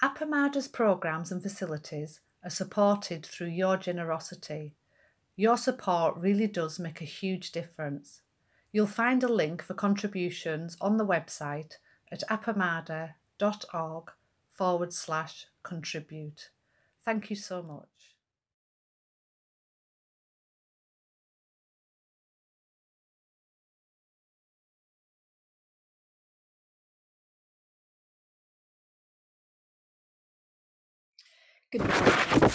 Appamada's programs and facilities are supported through your generosity. Your support really does make a huge difference. You'll find a link for contributions on the website at appamada.org forward slash contribute. Thank you so much. Good morning.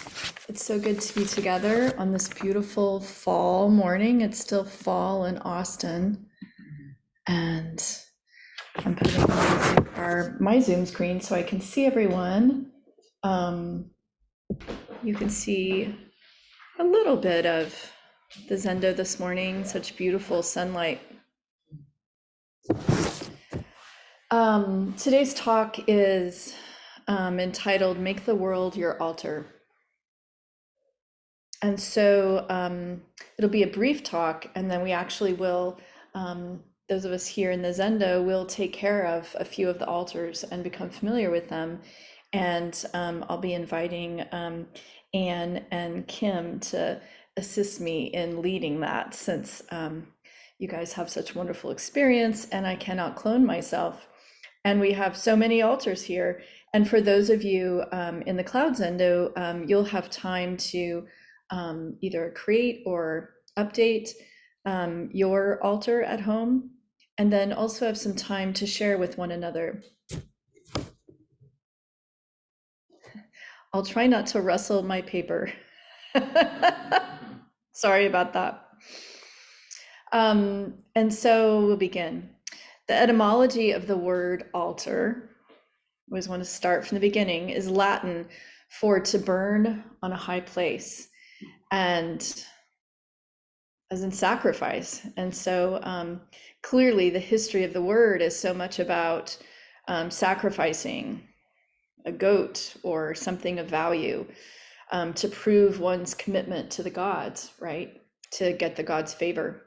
It's so good to be together on this beautiful fall morning. It's still fall in Austin. And I'm putting my Zoom, our, my Zoom screen so I can see everyone. Um, you can see a little bit of the Zendo this morning, such beautiful sunlight. Um, today's talk is um, entitled Make the World Your Altar. And so um, it'll be a brief talk, and then we actually will, um, those of us here in the Zendo, will take care of a few of the altars and become familiar with them. And um, I'll be inviting um, Anne and Kim to assist me in leading that since um, you guys have such wonderful experience and I cannot clone myself. And we have so many altars here and for those of you um, in the Cloud Zendo, um, you'll have time to um, either create or update um, your altar at home, and then also have some time to share with one another. I'll try not to rustle my paper. Sorry about that. Um, and so we'll begin. The etymology of the word altar always want to start from the beginning, is Latin for to burn on a high place and as in sacrifice. And so um, clearly, the history of the word is so much about um, sacrificing a goat or something of value um, to prove one's commitment to the gods, right? To get the gods' favor.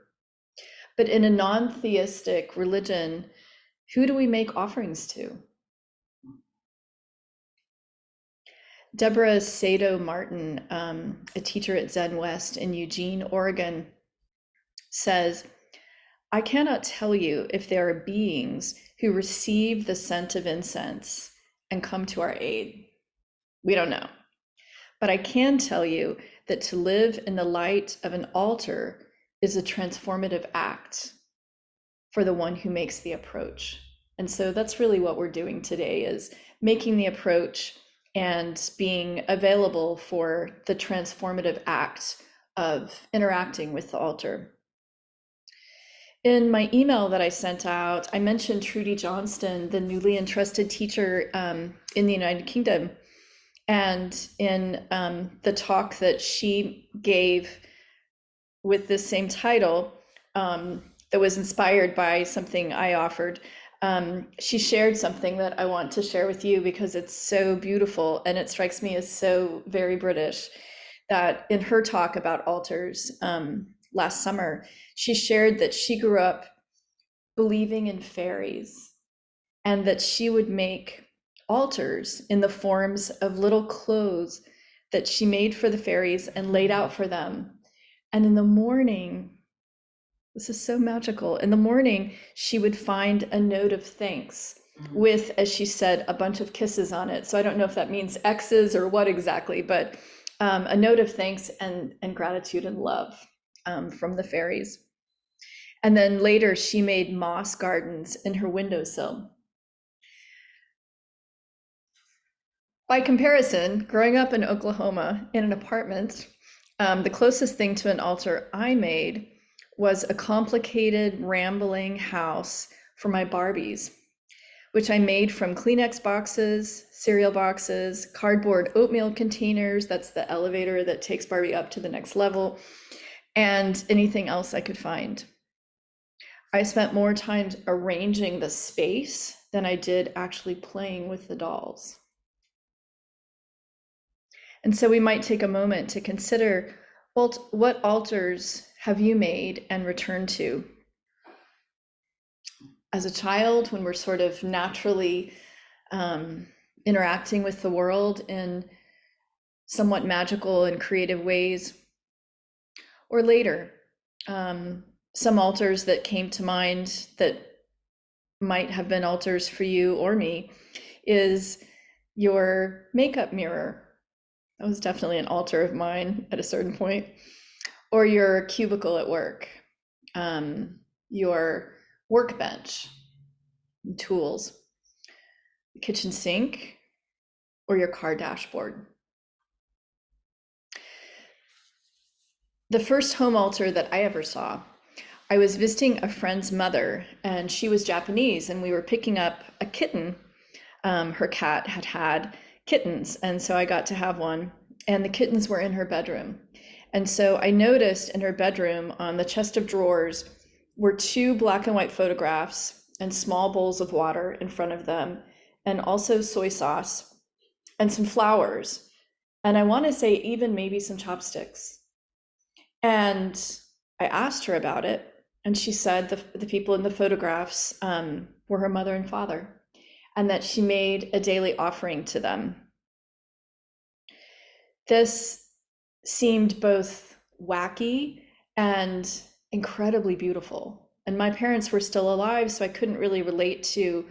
But in a non theistic religion, who do we make offerings to? Deborah Sado Martin, um, a teacher at Zen West in Eugene, Oregon, says, I cannot tell you if there are beings who receive the scent of incense and come to our aid. We don't know. But I can tell you that to live in the light of an altar is a transformative act for the one who makes the approach. And so that's really what we're doing today is making the approach and being available for the transformative act of interacting with the altar. In my email that I sent out, I mentioned Trudy Johnston, the newly entrusted teacher um, in the United Kingdom. And in um, the talk that she gave with this same title, um, that was inspired by something I offered, um, she shared something that I want to share with you because it's so beautiful and it strikes me as so very British. That in her talk about altars um, last summer, she shared that she grew up believing in fairies and that she would make altars in the forms of little clothes that she made for the fairies and laid out for them. And in the morning, this is so magical. In the morning, she would find a note of thanks mm-hmm. with, as she said, a bunch of kisses on it. So I don't know if that means X's or what exactly, but um, a note of thanks and, and gratitude and love um, from the fairies. And then later, she made moss gardens in her windowsill. By comparison, growing up in Oklahoma in an apartment, um, the closest thing to an altar I made was a complicated, rambling house for my Barbies, which I made from Kleenex boxes, cereal boxes, cardboard oatmeal containers. That's the elevator that takes Barbie up to the next level, and anything else I could find. I spent more time arranging the space than I did actually playing with the dolls. And so we might take a moment to consider well, what altars have you made and returned to? As a child, when we're sort of naturally um, interacting with the world in somewhat magical and creative ways. Or later, um, some altars that came to mind that might have been altars for you or me is your makeup mirror. That was definitely an altar of mine at a certain point. Or your cubicle at work, um, your workbench, tools, kitchen sink, or your car dashboard. The first home altar that I ever saw, I was visiting a friend's mother, and she was Japanese, and we were picking up a kitten. Um, her cat had had kittens, and so I got to have one, and the kittens were in her bedroom. And so I noticed in her bedroom on the chest of drawers were two black and white photographs and small bowls of water in front of them, and also soy sauce and some flowers. And I want to say, even maybe some chopsticks. And I asked her about it, and she said the, the people in the photographs um, were her mother and father, and that she made a daily offering to them. This seemed both wacky and incredibly beautiful. And my parents were still alive, so I couldn't really relate to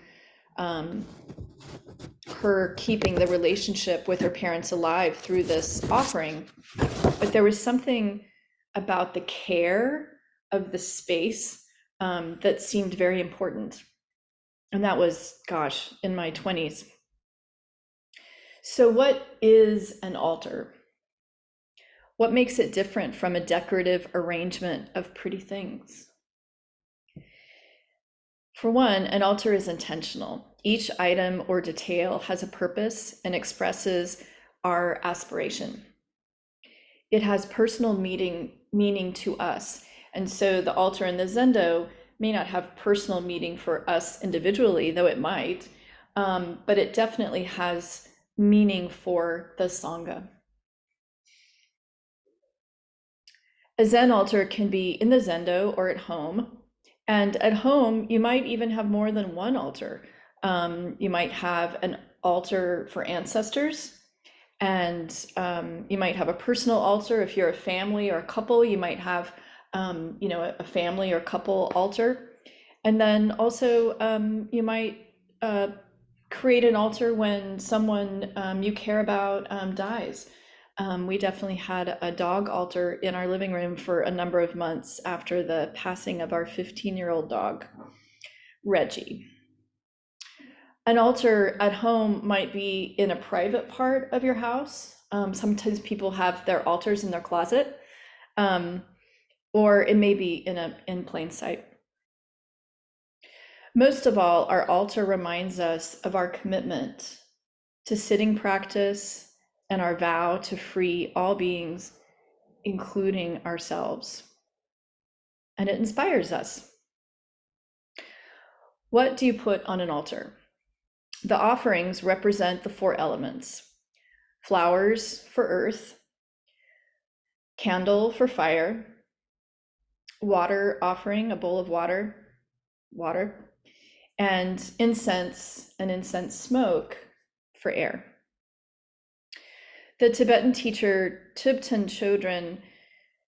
um, her keeping the relationship with her parents alive through this offering. But there was something about the care of the space um, that seemed very important. And that was, gosh, in my 20s. So, what is an altar? What makes it different from a decorative arrangement of pretty things? For one, an altar is intentional. Each item or detail has a purpose and expresses our aspiration. It has personal meaning meaning to us. And so the altar and the zendo may not have personal meaning for us individually, though it might, um, but it definitely has meaning for the Sangha. A Zen altar can be in the zendo or at home. And at home, you might even have more than one altar. Um, you might have an altar for ancestors and um, you might have a personal altar if you're a family or a couple you might have um, you know a family or couple altar and then also um, you might uh, create an altar when someone um, you care about um, dies um, we definitely had a dog altar in our living room for a number of months after the passing of our 15 year old dog reggie an altar at home might be in a private part of your house. Um, sometimes people have their altars in their closet, um, or it may be in a in plain sight. Most of all, our altar reminds us of our commitment to sitting practice and our vow to free all beings, including ourselves. And it inspires us. What do you put on an altar? The offerings represent the four elements flowers for earth, candle for fire, water offering, a bowl of water, water, and incense, an incense smoke for air. The Tibetan teacher Thubten Chodron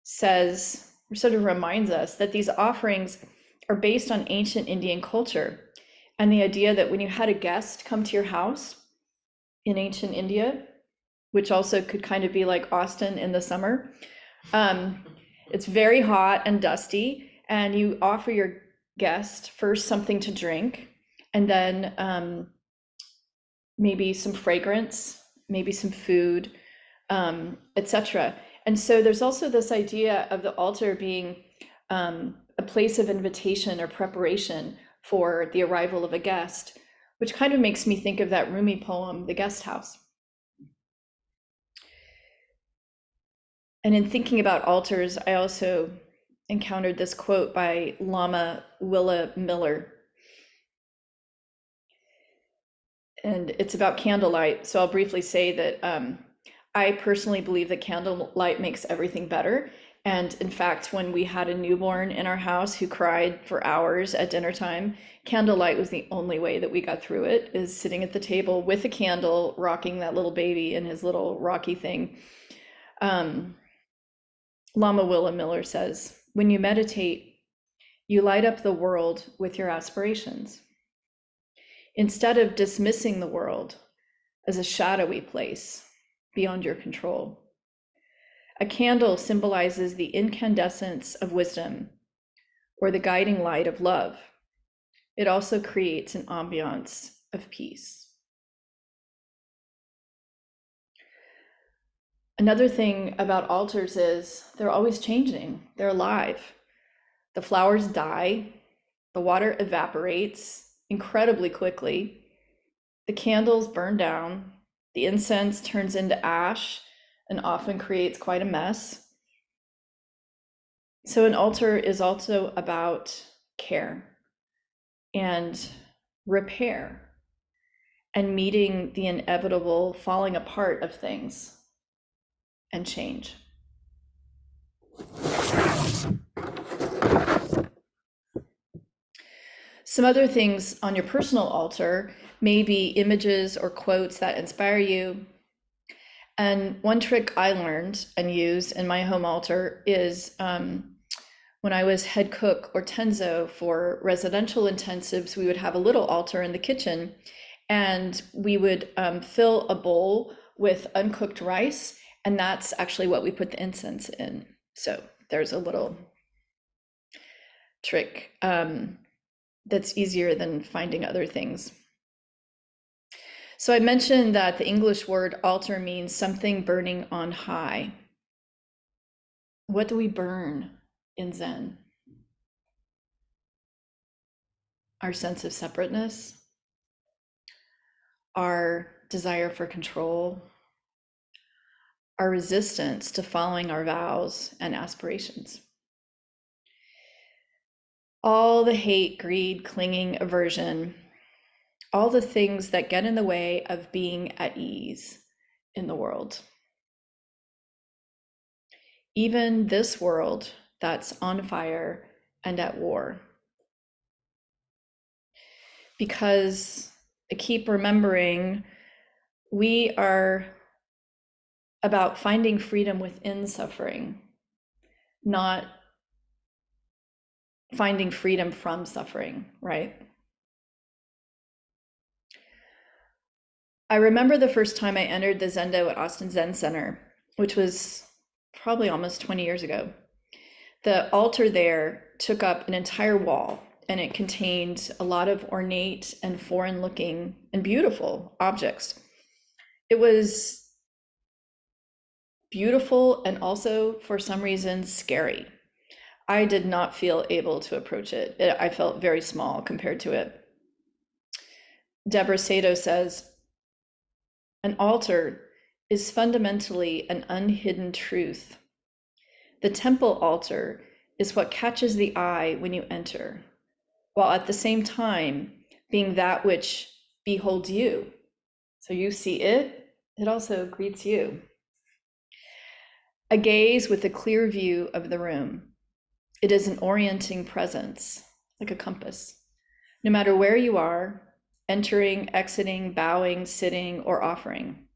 says, sort of reminds us that these offerings are based on ancient Indian culture and the idea that when you had a guest come to your house in ancient India, which also could kind of be like Austin in the summer, um, it's very hot and dusty, and you offer your guest first something to drink, and then um, maybe some fragrance, maybe some food, um, etc. And so there's also this idea of the altar being um, a place of invitation or preparation for the arrival of a guest, which kind of makes me think of that Rumi poem, The Guest House. And in thinking about altars, I also encountered this quote by Lama Willa Miller. And it's about candlelight. So I'll briefly say that um, I personally believe that candlelight makes everything better. And in fact, when we had a newborn in our house who cried for hours at dinner time, candlelight was the only way that we got through it, is sitting at the table with a candle, rocking that little baby in his little rocky thing. Um, Lama Willa Miller says, when you meditate, you light up the world with your aspirations. Instead of dismissing the world as a shadowy place beyond your control, a candle symbolizes the incandescence of wisdom or the guiding light of love. It also creates an ambiance of peace. Another thing about altars is they're always changing, they're alive. The flowers die, the water evaporates incredibly quickly, the candles burn down, the incense turns into ash, and often creates quite a mess. So, an altar is also about care and repair and meeting the inevitable falling apart of things and change. Some other things on your personal altar may be images or quotes that inspire you, and one trick I learned and used in my home altar is um, when I was head cook or tenzo for residential intensives, we would have a little altar in the kitchen and we would um, fill a bowl with uncooked rice. And that's actually what we put the incense in. So there's a little trick um, that's easier than finding other things. So I mentioned that the English word altar means something burning on high. What do we burn in Zen? Our sense of separateness, our desire for control, our resistance to following our vows and aspirations. All the hate, greed, clinging, aversion all the things that get in the way of being at ease in the world. Even this world that's on fire and at war. Because I keep remembering we are about finding freedom within suffering, not finding freedom from suffering, right? I remember the first time I entered the Zendo at Austin Zen Center, which was probably almost 20 years ago. The altar there took up an entire wall and it contained a lot of ornate and foreign looking and beautiful objects. It was beautiful and also, for some reason, scary. I did not feel able to approach it. I felt very small compared to it. Deborah Sato says, an altar is fundamentally an unhidden truth. The temple altar is what catches the eye when you enter, while at the same time being that which beholds you. So you see it, it also greets you. A gaze with a clear view of the room. It is an orienting presence, like a compass. No matter where you are, entering, exiting, bowing, sitting, or offering.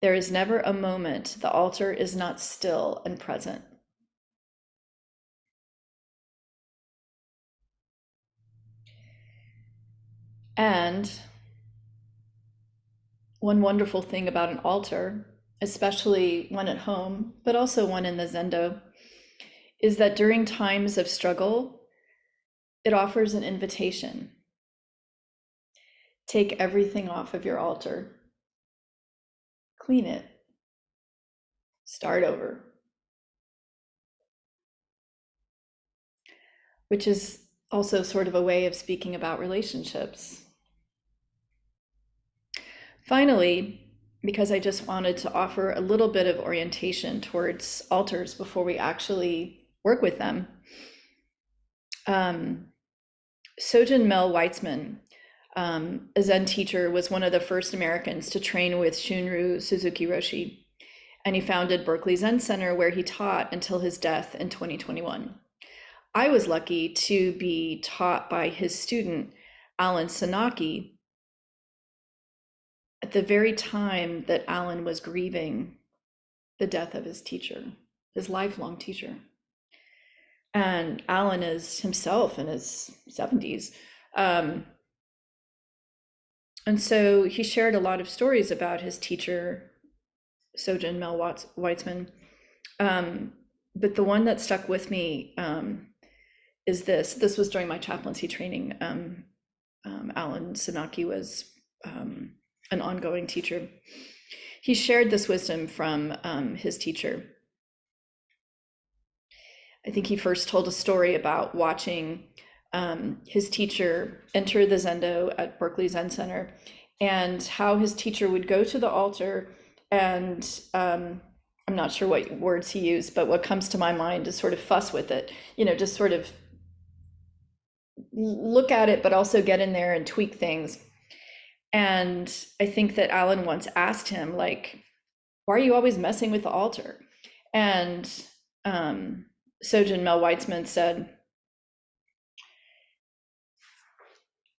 There is never a moment the altar is not still and present. And one wonderful thing about an altar, especially one at home, but also one in the Zendo, is that during times of struggle, it offers an invitation Take everything off of your altar, clean it, start over. Which is also sort of a way of speaking about relationships. Finally, because I just wanted to offer a little bit of orientation towards altars before we actually work with them. Um, Sojun Mel Weitzman um, a Zen teacher, was one of the first Americans to train with Shunryu Suzuki Roshi. and he founded Berkeley Zen Center, where he taught until his death in 2021. I was lucky to be taught by his student, Alan Senauke, at the very time that Alan was grieving the death of his teacher, his lifelong teacher. And Alan is himself in his 70s. Um, and so he shared a lot of stories about his teacher, Sojun Mel Watts, Weitzman. Um, but the one that stuck with me um, is this. This was during my chaplaincy training. Um, um, Alan Senauke was um, an ongoing teacher. He shared this wisdom from um, his teacher. I think he first told a story about watching um, his teacher enter the Zendo at Berkeley Zen Center and how his teacher would go to the altar and um, I'm not sure what words he used, but what comes to my mind is sort of fuss with it, you know, just sort of look at it, but also get in there and tweak things. And I think that Alan once asked him, like, why are you always messing with the altar? And um, Sojun Mel Weitzman said,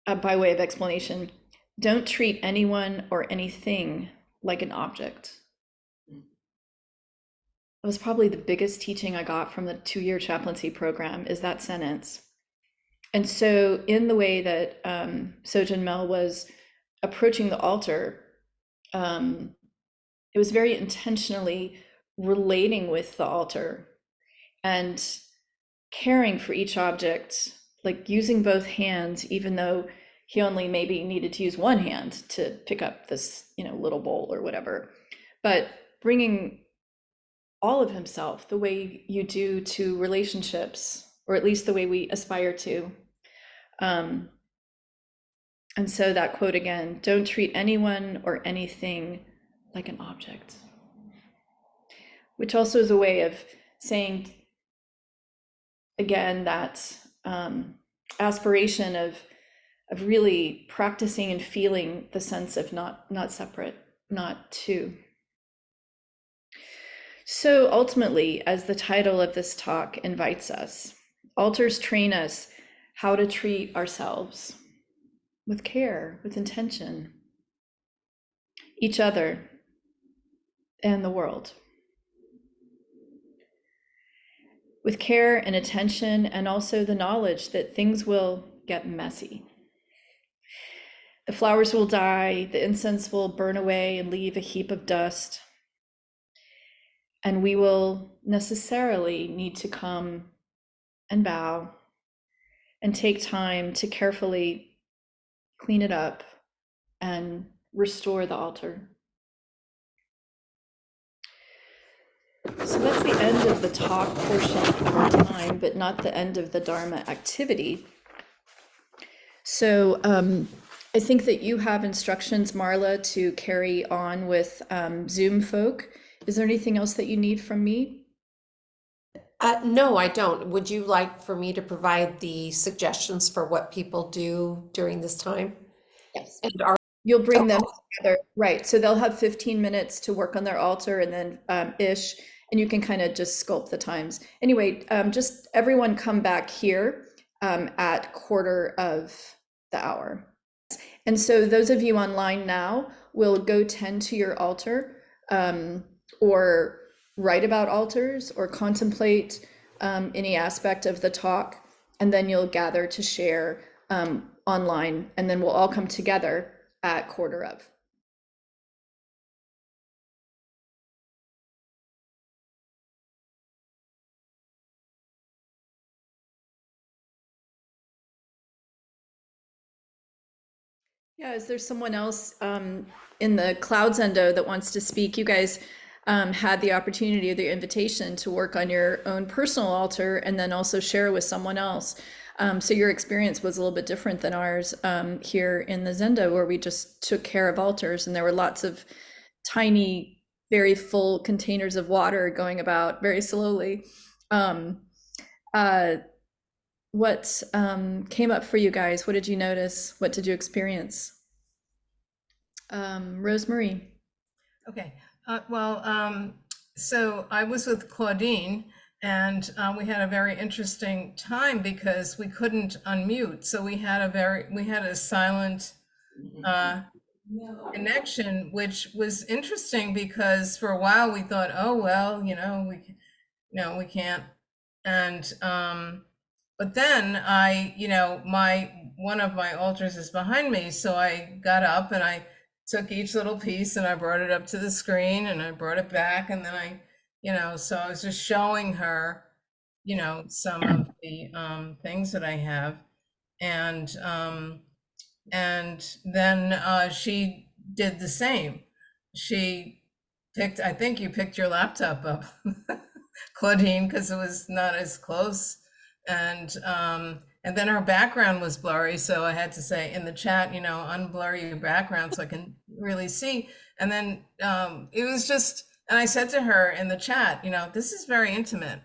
uh, by way of explanation, don't treat anyone or anything like an object. That was probably the biggest teaching I got from the two year chaplaincy program is that sentence. And so, in the way that um, Sojun Mel was approaching the altar, um, it was very intentionally relating with the altar and caring for each object, like using both hands, even though he only maybe needed to use one hand to pick up this, you know, little bowl or whatever. But bringing all of himself the way you do to relationships, or at least the way we aspire to. Um, and so that quote again don't treat anyone or anything like an object, which also is a way of saying, again, that um, aspiration of of really practicing and feeling the sense of not not separate, not two. So ultimately, as the title of this talk invites us, altars train us how to treat ourselves with care, with intention, each other, and the world. With care and attention, and also the knowledge that things will get messy. The flowers will die, the incense will burn away and leave a heap of dust. And we will necessarily need to come and bow and take time to carefully clean it up, and restore the altar. So that's the end of the talk portion of our time, but not the end of the Dharma activity. So um, I think that you have instructions, Marla, to carry on with um, Zoom folk. Is there anything else that you need from me? Uh, no, I don't. Would you like for me to provide the suggestions for what people do during this time? Yes. And are, You'll bring them together, right? So they'll have 15 minutes to work on their altar and then um, ish, and you can kind of just sculpt the times. Anyway, um, just everyone come back here um, at quarter of the hour. And so those of you online now will go tend to your altar um, or write about altars or contemplate um, any aspect of the talk, and then you'll gather to share um, online, and then we'll all come together at quarter of. Yeah, is there someone else um, in the clouds Zendo that wants to speak? You guys um, had the opportunity or the invitation to work on your own personal altar and then also share with someone else. Um, so your experience was a little bit different than ours um, here in the Zendo, where we just took care of altars and there were lots of tiny, very full containers of water going about very slowly. Um, uh, what um, came up for you guys? What did you notice? What did you experience? Um, Rosemarie. Okay, uh, well, um, so I was with Claudine, and uh, we had a very interesting time because we couldn't unmute. So we had a very we had a silent uh, connection, which was interesting because for a while we thought, oh well, you know, we no, we can't. And um, but then I, you know, my one of my altars is behind me, so I got up and I took each little piece and I brought it up to the screen and I brought it back and then I, you know, so I was just showing her, you know, some of the um, things that I have, and um, and then uh, she did the same. She picked. I think you picked your laptop up, Claudine, because it was not as close, and um, and then her background was blurry, so I had to say in the chat, you know, unblur your background so I can really see. And then um, it was just, and I said to her in the chat, you know, this is very intimate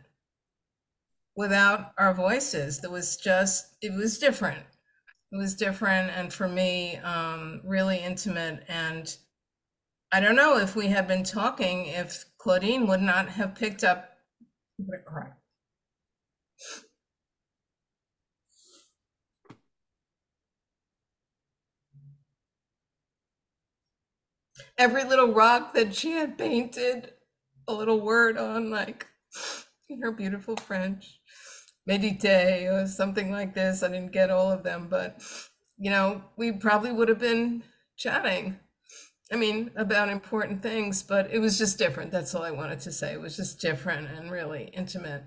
without our voices. There was just, it was different. It was different, and for me, um, really intimate. And I don't know if we had been talking, if Claudine would not have picked up. Every little rock that she had painted a little word on, like in her beautiful French, medite or something like this. I didn't get all of them, but you know, we probably would have been chatting. I mean, about important things, but it was just different. That's all I wanted to say. It was just different and really intimate.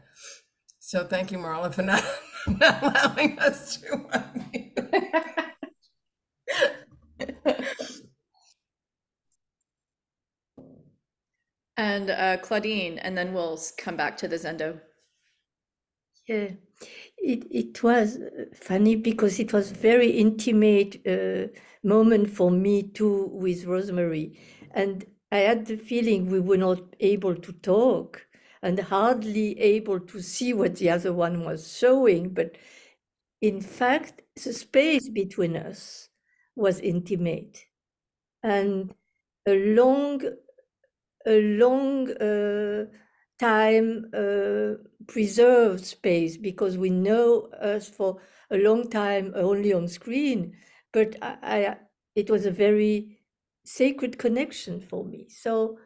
So thank you, Marla, for not, not allowing us to And uh, Claudine, and then we'll come back to the Zendo. Yeah, it, it was uh, funny because it was very intimate uh, moment for me too with Rosemary. And I had the feeling we were not able to talk and hardly able to see what the other one was showing. But in fact, the space between us was intimate. And a long a long uh, time uh, preserved space because we know us for a long time only on screen. But I, I, it was a very sacred connection for me. So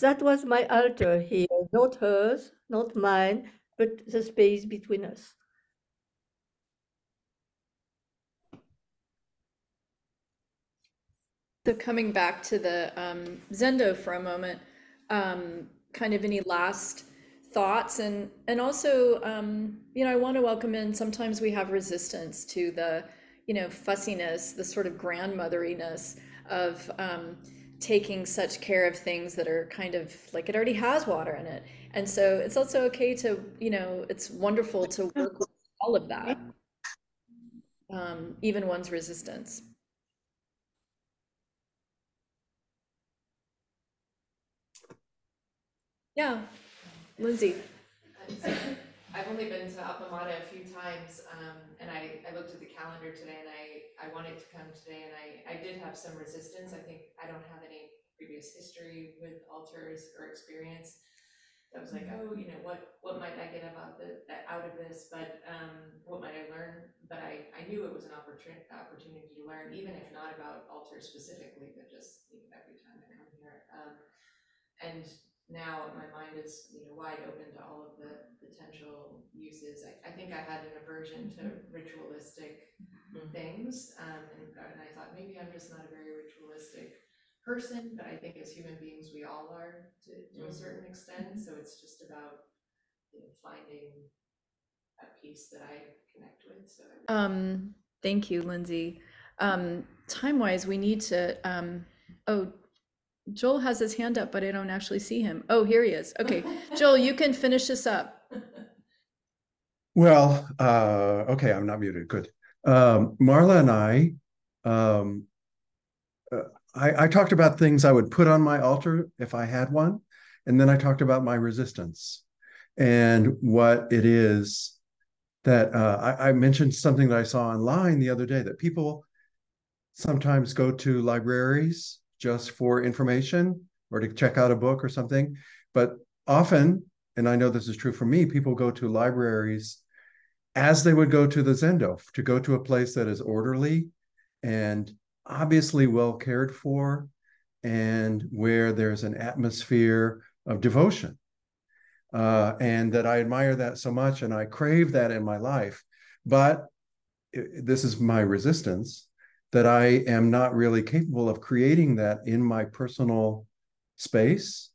that was my altar here, not hers, not mine, but the space between us. So coming back to the um, Zendo for a moment, um, kind of any last thoughts and and also um, you know I want to welcome in. Sometimes we have resistance to the you know fussiness, the sort of grandmotheriness of um, taking such care of things that are kind of like it already has water in it. And so it's also okay to you know it's wonderful to work with all of that, um, even one's resistance. Yeah, Lindsay. I've only been to Appamada a few times, um, and I, I looked at the calendar today and I, I wanted to come today and I, I did have some resistance. I think I don't have any previous history with altars or experience. I was like, oh, you know, what, what might I get about the, out of this? But, um, what might I learn? But I, I knew it was an opportunity, opportunity to learn, even if not about altars specifically, but just, you know, every time I come here. Um, and now my mind is, you know, wide open to all of the potential uses. I, I think I had an aversion to ritualistic Mhm. things, um, and, and I thought maybe I'm just not a very ritualistic person, but I think as human beings, we all are to, to a Mhm. certain extent, so it's just about, you know, finding a piece that I connect with, so. I- Um, thank you, Lindsay. Um, time wise, we need to, um, oh, Joel has his hand up, but I don't actually see him. Oh, here he is. Okay, Joel, you can finish this up. Well, uh, okay, I'm not muted. Good. Um, Marla and I, um, uh, I, I talked about things I would put on my altar if I had one, and then I talked about my resistance and what it is that uh, I, I mentioned something that I saw online the other day that people sometimes go to libraries just for information or to check out a book or something. But often, and I know this is true for me, people go to libraries as they would go to the Zendo, to go to a place that is orderly and obviously well cared for and where there's an atmosphere of devotion. Uh, and that I admire that so much and I crave that in my life. But it, this is my resistance that I am not really capable of creating that in my personal space.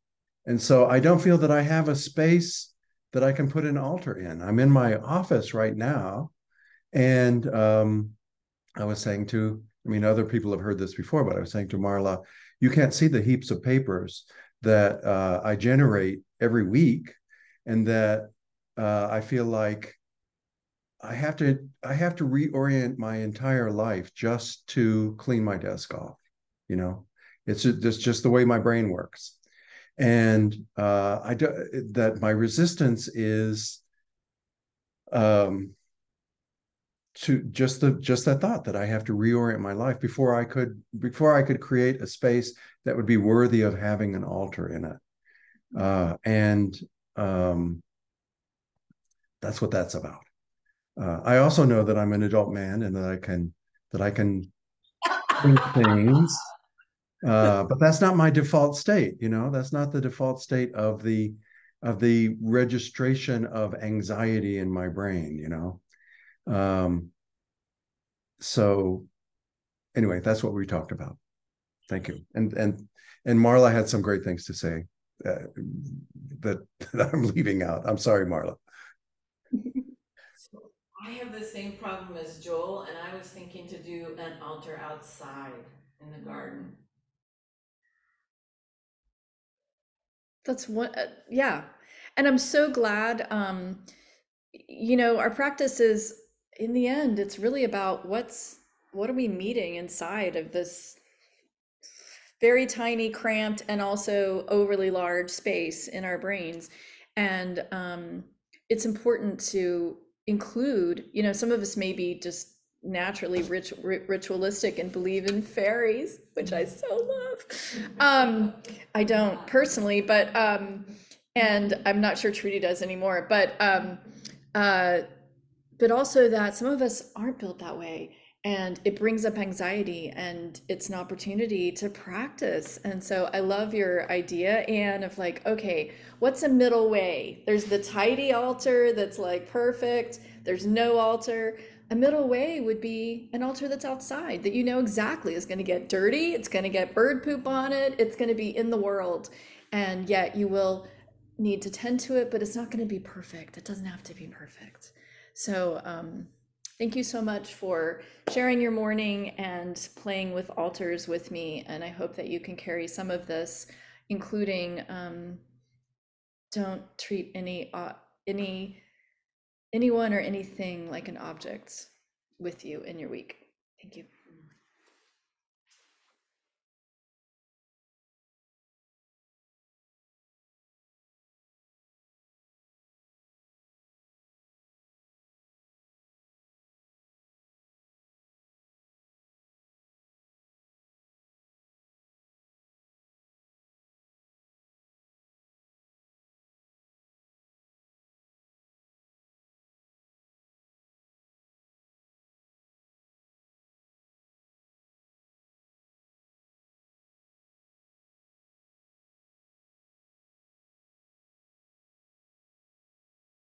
And so I don't feel that I have a space that I can put an altar in. I'm in my office right now. And um, I was saying to, I mean, other people have heard this before, but I was saying to Marla, you can't see the heaps of papers that uh, I generate every week and that uh, I feel like I have to I have to reorient my entire life just to clean my desk off. You know, it's just, just the way my brain works, and uh, I do, that my resistance is um, to just the just that thought that I have to reorient my life before I could before I could create a space that would be worthy of having an altar in it, uh, and um, that's what that's about. Uh, I also know that I'm an adult man and that I can that I can things, uh, but that's not my default state. You know, that's not the default state of the of the registration of anxiety in my brain. You know, um, so anyway, that's what we talked about. Thank you, and and and Marla had some great things to say uh, that, that I'm leaving out. I'm sorry, Marla. I have the same problem as Joel, and I was thinking to do an altar outside in the garden. That's what, uh, yeah. And I'm so glad, um, you know, our practice is in the end, it's really about what's, what are we meeting inside of this very tiny, cramped, and also overly large space in our brains. And um, it's important to include, you know, some of us may be just naturally rit- ritualistic and believe in fairies, which I so love. Um, I don't personally, but um, and I'm not sure Trudy does anymore. But um, uh, but also that some of us aren't built that way, and it brings up anxiety, and it's an opportunity to practice. And so I love your idea, Anne, of like, okay, what's a middle way? There's the tidy altar that's like perfect. There's no altar a middle way would be an altar that's outside that you know exactly is going to get dirty, it's going to get bird poop on it, it's going to be in the world. And yet you will need to tend to it, but it's not going to be perfect. It doesn't have to be perfect. So, um, thank you so much for sharing your morning and playing with altars with me. And I hope that you can carry some of this, including um, don't treat any uh, any anyone or anything like an object with you in your week. Thank you.